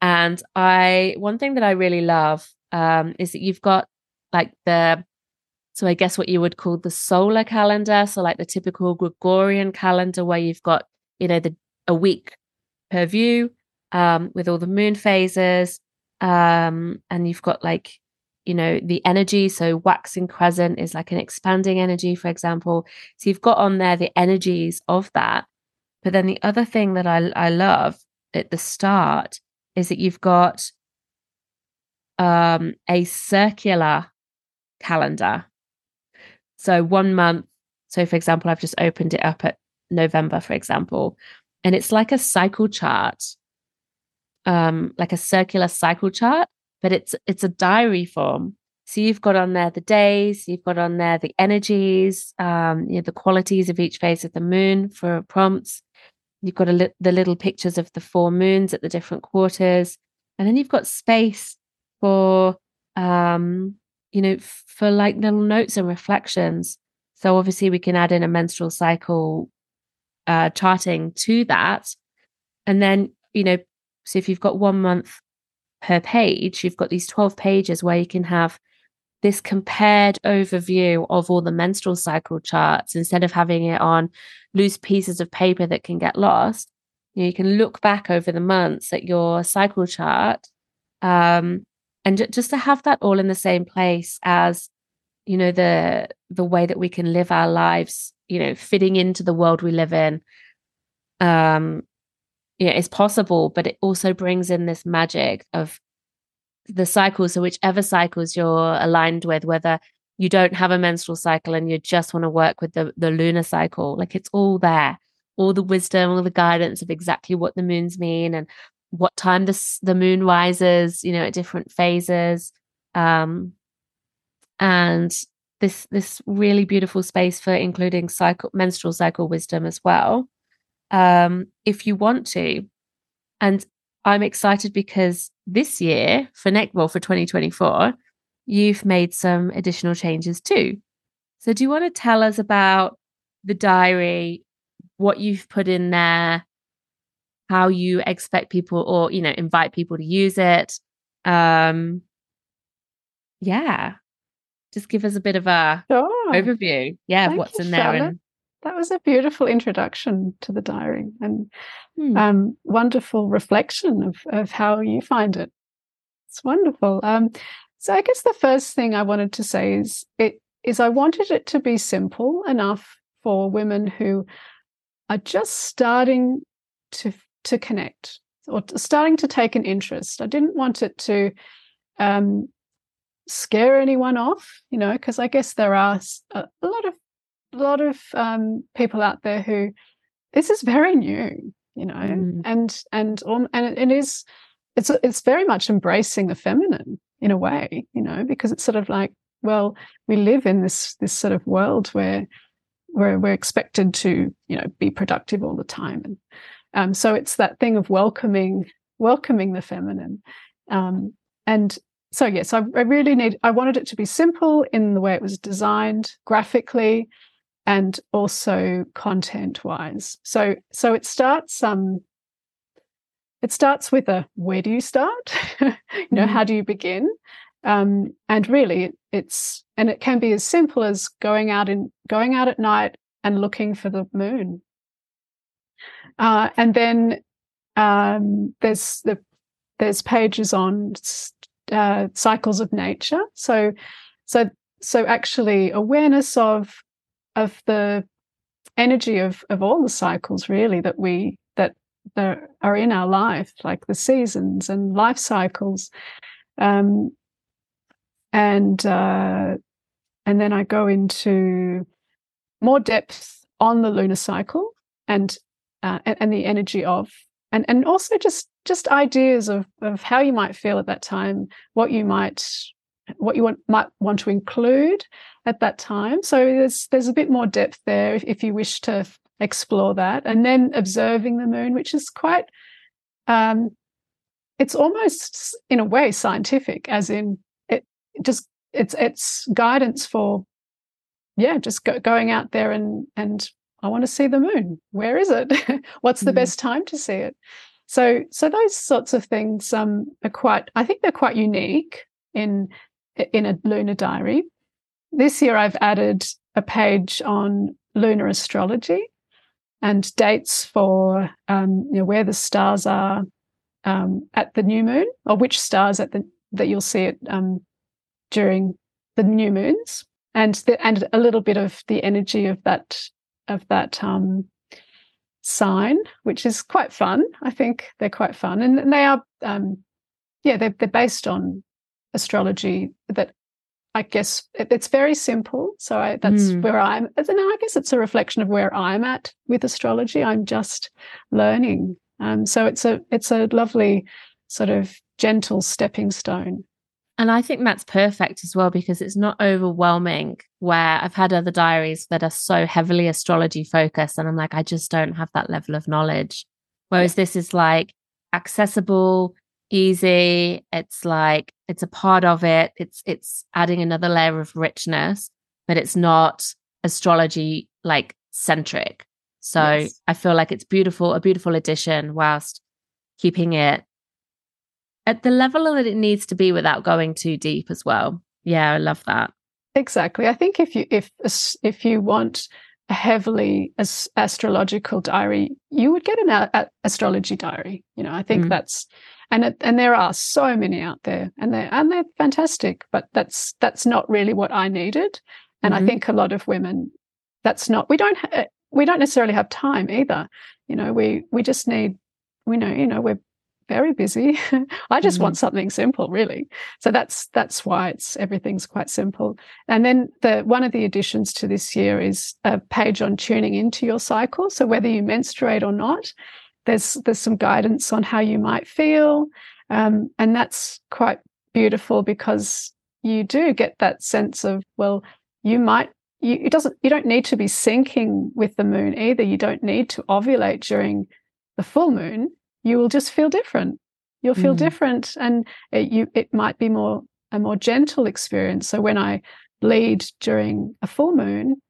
and i one thing that i really love um is that you've got like the so I guess what you would call the solar calendar, so like the typical Gregorian calendar where you've got you know the a week per view um, with all the moon phases, um, and you've got like you know the energy. So waxing crescent is like an expanding energy, for example. So you've got on there the energies of that. But then the other thing that I I love at the start is that you've got um, a circular calendar. So one month, so for example, I've just opened it up at November, for example, and it's like a cycle chart, um, like a circular cycle chart, but it's it's a diary form. So you've got on there the days, you've got on there the energies, um, you know, the qualities of each phase of the moon for prompts. You've got li- the little pictures of the four moons at the different quarters, and then you've got space for um, you know, for like little notes and reflections. So obviously we can add in a menstrual cycle uh, charting to that. And then, you know, so if you've got one month per page, you've got these 12 pages where you can have this compared overview of all the menstrual cycle charts instead of having it on loose pieces of paper that can get lost. You, can look back over the months at your cycle chart um, and just to have that all in the same place as you know the the way that we can live our lives you know fitting into the world we live in um yeah it's possible but it also brings in this magic of the cycles so whichever cycles you're aligned with whether you don't have a menstrual cycle and you just want to work with the the lunar cycle like it's all there. All the wisdom all the guidance of exactly what the moons mean and what time the the moon rises, you know, at different phases, um, and this this really beautiful space for including cycle menstrual cycle wisdom as well, um, if you want to. And I'm excited because this year for next well for 2024, you've made some additional changes too. So do you want to tell us about the diary, what you've put in there, how you expect people or you know invite people to use it um yeah just give us a bit of a sure. overview yeah Thank what's you, in there and that was a beautiful introduction to the diary and hmm. um, wonderful reflection of, of how you find it it's wonderful um, so i guess the first thing i wanted to say is it is I wanted it to be simple enough for women who are just starting to to connect or starting to take an interest. I didn't want it to um, scare anyone off, you know, because I guess there are a, a, lot of a lot of um, people out there who this is very new, you know, mm. and and and it is it's it's very much embracing the feminine in a way, you know, because it's sort of like well, we live in this this sort of world where where we're expected to, you know, be productive all the time, and um, so it's that thing of welcoming welcoming the feminine, um, and so yes, I, I really need. I wanted it to be simple in the way it was designed graphically, and also content wise. So so it starts um it starts with a where do you start? you know, mm-hmm. how do you begin? Um, and really, it's and it can be as simple as going out in going out at night and looking for the moon. Uh, and then um, there's the there's pages on uh, cycles of nature. So so so actually awareness of of the energy of of all the cycles really that we that that are in our life, like the seasons and life cycles. Um, and uh, and then I go into more depth on the lunar cycle and uh, and, and, the energy of and and also just just ideas of of how you might feel at that time, what you might what you want might want to include at that time. So there's there's a bit more depth there if, if you wish to explore that, and then observing the moon, which is quite um, it's almost in a way scientific, as in it just it's it's guidance for yeah just go, going out there and and i want to see the moon. Where is it? What's the mm-hmm. best time to see it? So so those sorts of things um are quite i think they're quite unique in in a lunar diary this year i've added a page on lunar astrology and dates for um, you know where the stars are um, at the new moon or which stars at the that you'll see it um, during the new moons and the, and a little bit of the energy of that of that um, sign, which is quite fun. I think they're quite fun, and, and they are um, yeah they're they're based on astrology that I guess it, it's very simple. So I, that's mm. where I'm. And I guess it's a reflection of where I'm at with astrology. I'm just learning. Um, so it's a it's a lovely sort of gentle stepping stone and I think that's perfect as well because it's not overwhelming. Where I've had other diaries that are so heavily astrology focused, and I'm like, I just don't have that level of knowledge. Whereas yeah. this is like accessible, easy. It's like it's a part of it. It's it's adding another layer of richness, but it's not astrology like centric. So yes. I feel like it's beautiful, a beautiful addition, whilst keeping it at the level that it needs to be without going too deep as well. Yeah, I love that. Exactly. I think if you if if you want heavily as astrological diary, you would get an a- astrology diary. You know, I think mm. that's and it, and there are so many out there, and they and they're fantastic. But that's that's not really what I needed, and mm-hmm. I think a lot of women that's not. We don't ha- we don't necessarily have time either. You know, we we just need we know you know we're very busy. I just mm-hmm. want something simple, really. So that's that's why it's everything's quite simple. And then the one of the additions to this year is a page on tuning into your cycle. So whether you menstruate or not, there's there's some guidance on how you might feel, um, and that's quite beautiful because you do get that sense of well, you might. You, it doesn't. You don't need to be syncing with the moon either. You don't need to ovulate during the full moon you will just feel different. You'll feel mm. different, and it, you it might be more a more gentle experience. So when I bleed during a full moon,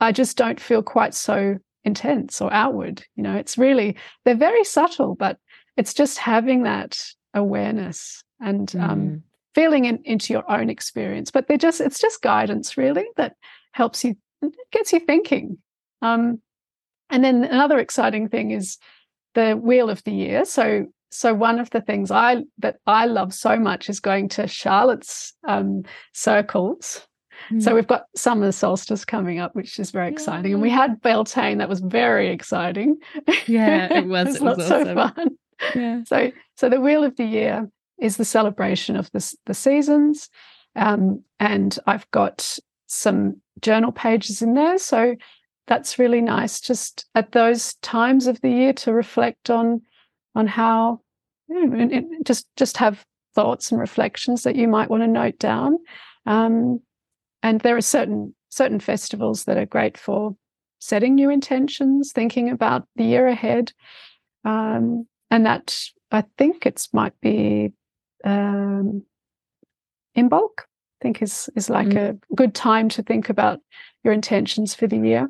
I just don't feel quite so intense or outward. You know, it's really they're very subtle, but it's just having that awareness and um, mm. um, feeling in, into your own experience. But they're just it's just guidance really that helps you gets you thinking. Um, and then another exciting thing is the wheel of the year. So so one of the things I that I love so much is going to Charlotte's um, circles Mm. So we've got summer solstice coming up, which is very exciting. And we had Beltane, that was very exciting. Yeah, it was. it, was, was so fun. Yeah. So so the wheel of the year is the celebration of the, the seasons. Um, and I've got some journal pages in there. So that's really nice just at those times of the year to reflect on on how you know, just just have thoughts and reflections that you might want to note down um, and there are certain certain festivals that are great for setting new intentions thinking about the year ahead um, and that i think it might be um, bulk. i think is is like mm. a good time to think about your intentions for the year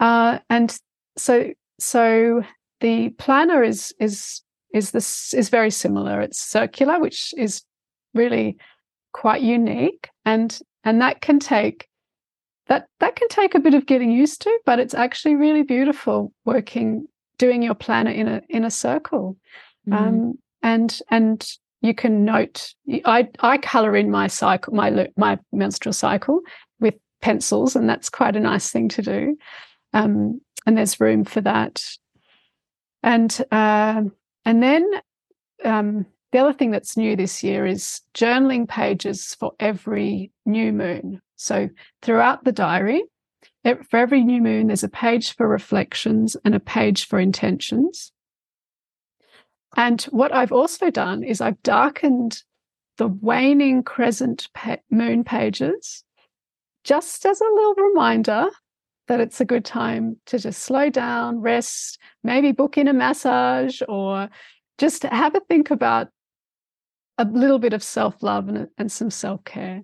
uh, and so so the planner is is is this is very similar. It's circular, which is really quite unique, and and that can take that that can take a bit of getting used to, but it's actually really beautiful working doing your planner in a in a circle, mm. um, and and you can note. I I color in my cycle my my menstrual cycle with pencils, and that's quite a nice thing to do. Um, and there's room for that. And uh, and then um, the other thing that's new this year is journaling pages for every new moon. So throughout the diary, for every new moon, there's a page for reflections and a page for intentions. And what I've also done is I've darkened the waning crescent moon pages just as a little reminder that it's a good time to just slow down, rest, maybe book in a massage, or just have a think about a little bit of self love and, and some self care.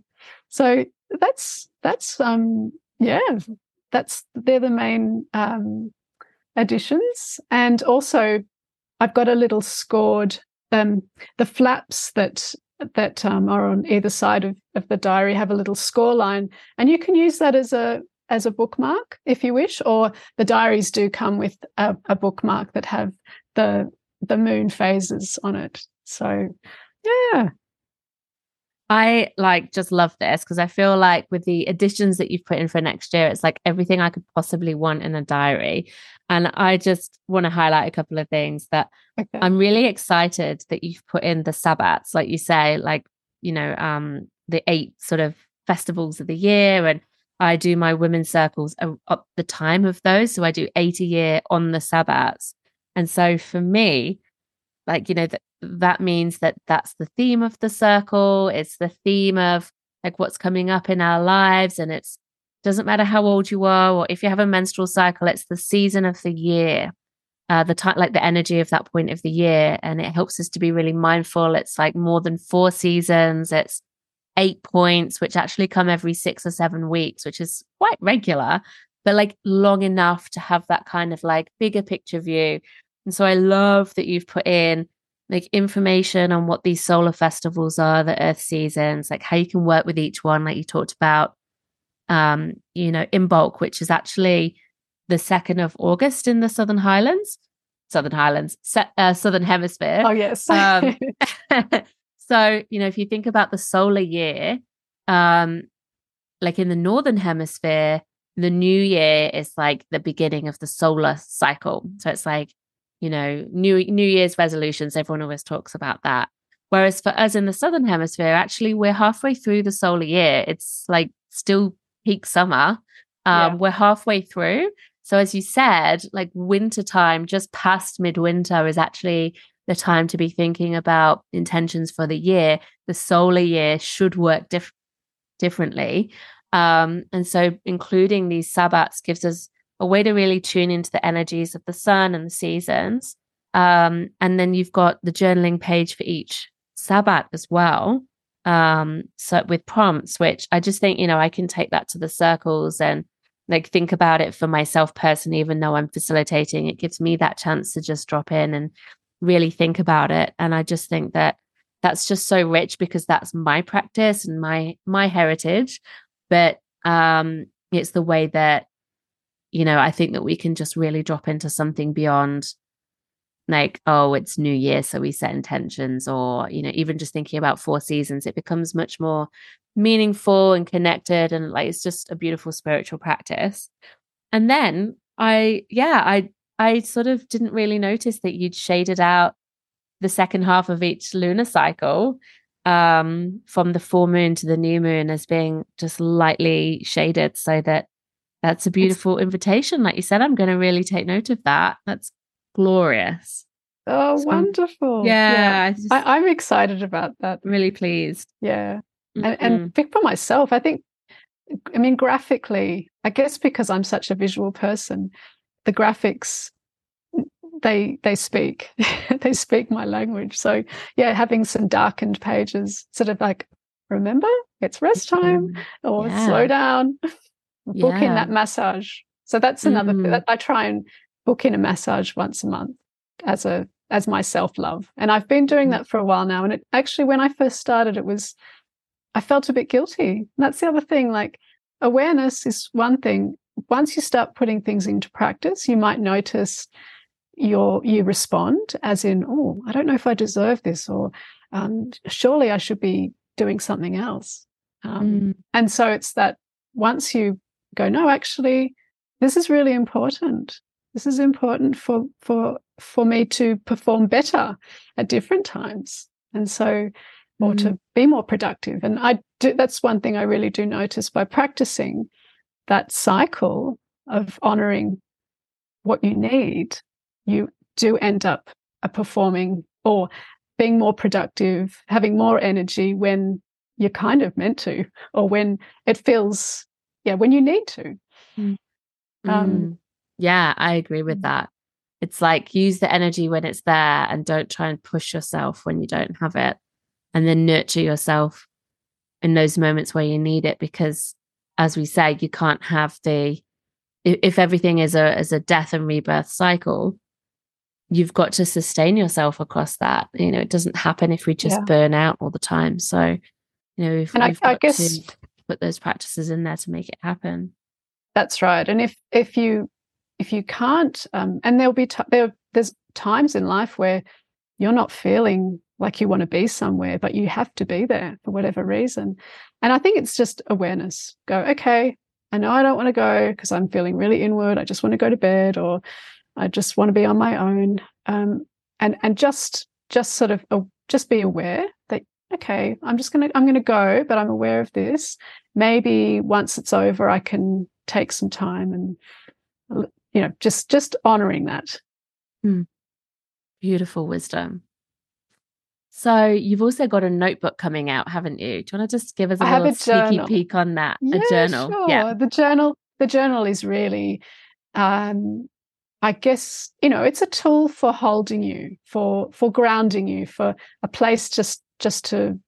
So that's that's um yeah that's they're the main um additions and also I've got a little scored um the flaps that that um, are on either side of, of the diary have a little score line and you can use that as a as a bookmark if you wish, or the diaries do come with a, a bookmark that have the the moon phases on it. So yeah. I like just love this because I feel like with the additions that you've put in for next year, it's like everything I could possibly want in a diary. And I just want to highlight a couple of things that okay. I'm really excited that you've put in the sabbats, like you say, like, you know, um, the eight sort of festivals of the year and I do my women's circles at the time of those. So I do eight a year on the Sabbats. And so for me, like, you know, that that means that that's the theme of the circle. It's the theme of like what's coming up in our lives. And it's doesn't matter how old you are or if you have a menstrual cycle, it's the season of the year. Uh, the time, like the energy of that point of the year, and it helps us to be really mindful. It's like more than four seasons. It's eight points, which actually come every six or seven weeks, which is quite regular, but like long enough to have that kind of like bigger picture view. And so I love that you've put in like information on what these solar festivals are, the earth seasons, like how you can work with each one, like you talked about, um, you know, Imbolc, which is actually the 2nd of August in the Southern Highlands. Southern Highlands, uh, Southern Hemisphere. Oh, yes. um, So, you know, if you think about the solar year, um, like in the northern hemisphere, the new year is like the beginning of the solar cycle. So it's like, you know, new New Year's resolutions. Everyone always talks about that. Whereas for us in the southern hemisphere, actually, we're halfway through the solar year. It's like still peak summer. Um, yeah. We're halfway through. So as you said, like winter time, just past midwinter, is actually the time to be thinking about intentions for the year, the solar year should work dif- differently. Um, and so, including these sabbats gives us a way to really tune into the energies of the sun and the seasons. Um, and then you've got the journaling page for each sabbat as well. Um, so with prompts, which I just think, you know, I can take that to the circles and like think about it for myself personally, even though I'm facilitating, it gives me that chance to just drop in and really think about it. And i just think that that's just so rich because that's my practice and my my heritage. But um it's the way that you know i think that we can just really drop into something beyond like oh it's new year so we set intentions or you know even just thinking about four seasons it becomes much more meaningful and connected. And like it's just a beautiful spiritual practice. And then i yeah i i sort of didn't really notice that you'd shaded out the second half of each lunar cycle um from the full moon to the new moon as being just lightly shaded so that that's a beautiful it's, invitation like you said. I'm going to really take note of that. That's glorious. Oh so, wonderful. Yeah, yeah. Just, I, i'm excited about that. Really pleased. Yeah. Mm-hmm. and, and for myself i think i mean graphically i guess because i'm such a visual person the graphics they they speak they speak my language so yeah having some darkened pages sort of like remember it's rest time or yeah. slow down book yeah. in that massage so that's another mm. thing i try and book in a massage once a month as a as my self love and i've been doing mm. that for a while now and it actually when i first started it was i felt a bit guilty and that's the other thing like awareness is one thing once you start putting things into practice you might notice you you respond as in oh i don't know if i deserve this or um, surely i should be doing something else um, mm. and so it's that once you go no actually this is really important this is important for for for me to perform better at different times and so or mm. to be more productive and i do that's one thing i really do notice by practicing that cycle of honoring what you need you do end up uh, performing or being more productive, having more energy when you're kind of meant to, or when it feels, yeah, when you need to. Mm. Um, mm. Yeah, I agree with mm. that. It's like use the energy when it's there and don't try and push yourself when you don't have it. And then nurture yourself in those moments where you need it. Because as we say, you can't have the if everything is a is a death and rebirth cycle, you've got to sustain yourself across that. You know, it doesn't happen if we just yeah. burn out all the time. So, you know, we've, and we've I, I guess put those practices in there to make it happen. That's right. And if if you if you can't, um, and there'll be t- there there's times in life where you're not feeling like you want to be somewhere, but you have to be there for whatever reason. And I think it's just awareness. Go, okay, I know I don't want to go because I'm feeling really inward. I just want to go to bed, or I just want to be on my own, um, and and just just sort of uh, just be aware that okay, I'm just gonna I'm gonna go, but I'm aware of this. Maybe once it's over, I can take some time and you know just just honoring that. Hmm. Beautiful wisdom. So you've also got a notebook coming out, haven't you? Do you want to just give us a I little a sneaky peek on that? Yeah, a journal. Sure. Yeah. The journal, the journal is really um, I guess, you know, it's a tool for holding you, for for grounding you, for a place just just to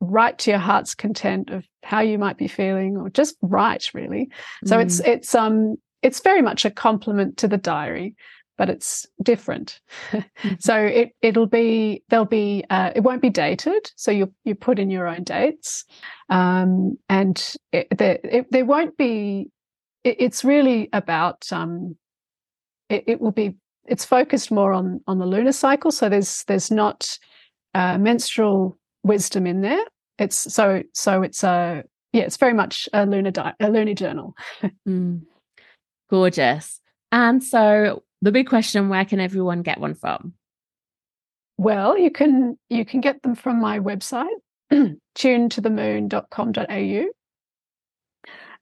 write to your heart's content of how you might be feeling or just write really. So mm. it's it's um it's very much a complement to the diary, but it's different. Mm-hmm. so it it'll be there'll be uh, it won't be dated, so you you put in your own dates, um, and it, there it, there won't be. It, it's really about um, it, it, will be it's focused more on on the lunar cycle so there's there's not uh, menstrual wisdom in there it's so so it's a yeah it's very much a lunar di- a lunar journal mm. gorgeous and so the big question where can everyone get one from well you can you can get them from my website tunetothemoon.com.au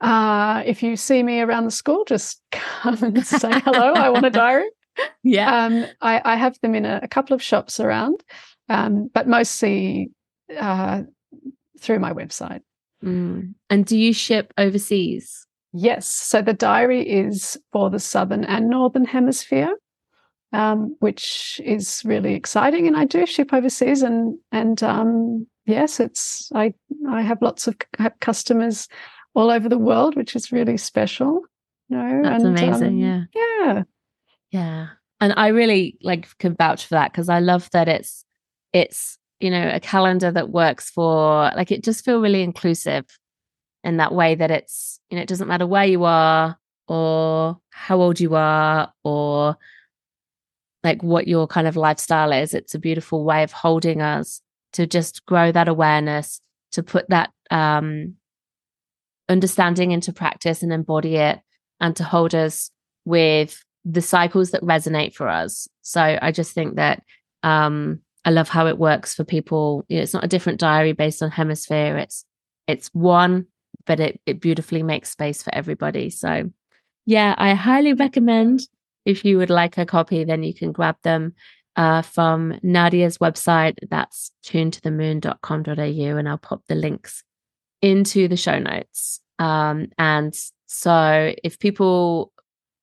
uh, if you see me around the school, just come and say hello. I want a diary. Yeah. Um, I, I, have them in a, a couple of shops around, um, but mostly uh, through my website. Mm. And do you ship overseas? Yes. So the diary is for the southern and northern hemisphere. Um, which is really exciting. And I do ship overseas, and and um, yes, it's I I have lots of customers all over the world, which is really special. You know? That's and, amazing. Um, yeah. Yeah. Yeah. And I really like can vouch for that because I love that it's it's you know a calendar that works for like it just feel really inclusive in that way that it's you know it doesn't matter where you are or how old you are or like what your kind of lifestyle is. It's a beautiful way of holding us to just grow that awareness, to put that um, understanding into practice and embody it, and to hold us with the cycles that resonate for us. So I just think that um, I love how it works for people. You know, it's not a different diary based on hemisphere. It's it's one, but it it beautifully makes space for everybody. So yeah, I highly recommend if you would like a copy, then you can grab them uh, from Nadiah's website. That's tunetothemoon.com.au, and I'll pop the links into the show notes. Um, and so if people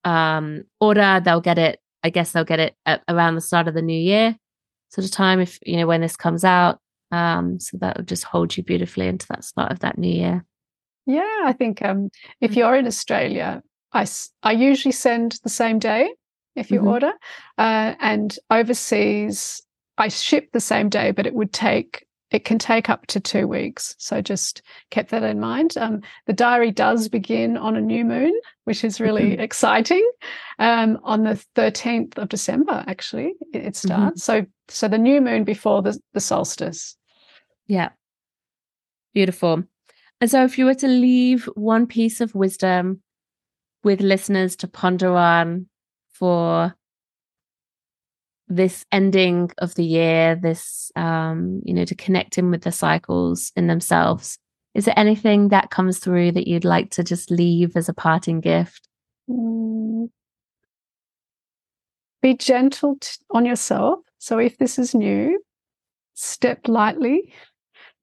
um, order, they'll get it. I guess they'll get it around the start of the new year, sort of time. If you know when this comes out, um, so that will just hold you beautifully into that start of that new year. Yeah, I think um, if mm. you're in Australia, I, I usually send the same day if you mm-hmm. order. Uh, and overseas, I ship the same day, but it would take it can take up to two weeks. So just keep that in mind. Um, the diary does begin on a new moon, which is really mm-hmm. exciting. Um, on the 13th of December, actually, it, it starts. Mm-hmm. So so the new moon before the, the solstice. Yeah. Beautiful. And so if you were to leave one piece of wisdom with listeners to ponder on for this ending of the year, this, um, you know, to connect in with the cycles in themselves. Is there anything that comes through that you'd like to just leave as a parting gift? Mm. Be gentle t- on yourself. So if this is new, step lightly,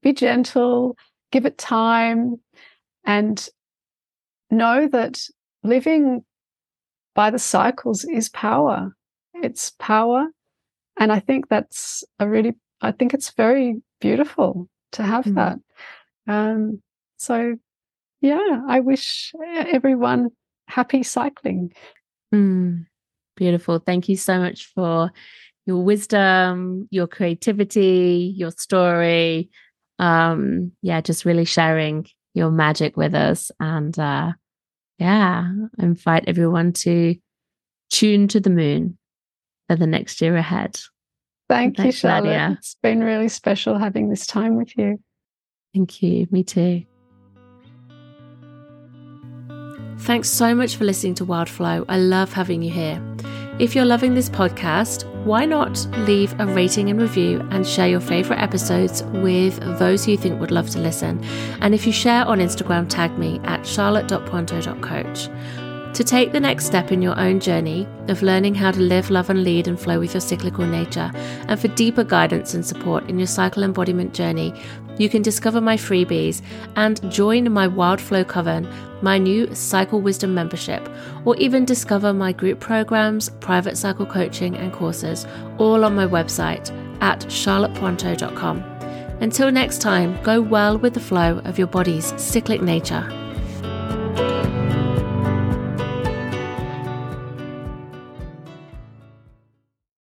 be gentle, give it time, and know that living by the cycles is power. It's power. And I think that's a really, I think it's very beautiful to have mm. that. Um, so, yeah, I wish everyone happy cycling. Mm, beautiful. Thank you so much for your wisdom, your creativity, your story. Um, yeah, just really sharing your magic with us. And uh, yeah, invite everyone to tune to the moon for the next year ahead. Thank Thanks, you, Charlotte. Nadiah. It's been really special having this time with you. Thank you. Me too. Thanks so much for listening to Wildflow. I love having you here. If you're loving this podcast, why not leave a rating and review and share your favorite episodes with those who you think would love to listen? And if you share on Instagram, tag me at charlotte.pointeaux.coach. To take the next step in your own journey of learning how to live, love, and lead and flow with your cyclical nature, and for deeper guidance and support in your cycle embodiment journey, you can discover my freebies and join my Wildflow Coven, my new Cycle Wisdom membership, or even discover my group programs, private cycle coaching, and courses, all on my website at charlottepointeaux.com. Until next time, go well with the flow of your body's cyclic nature.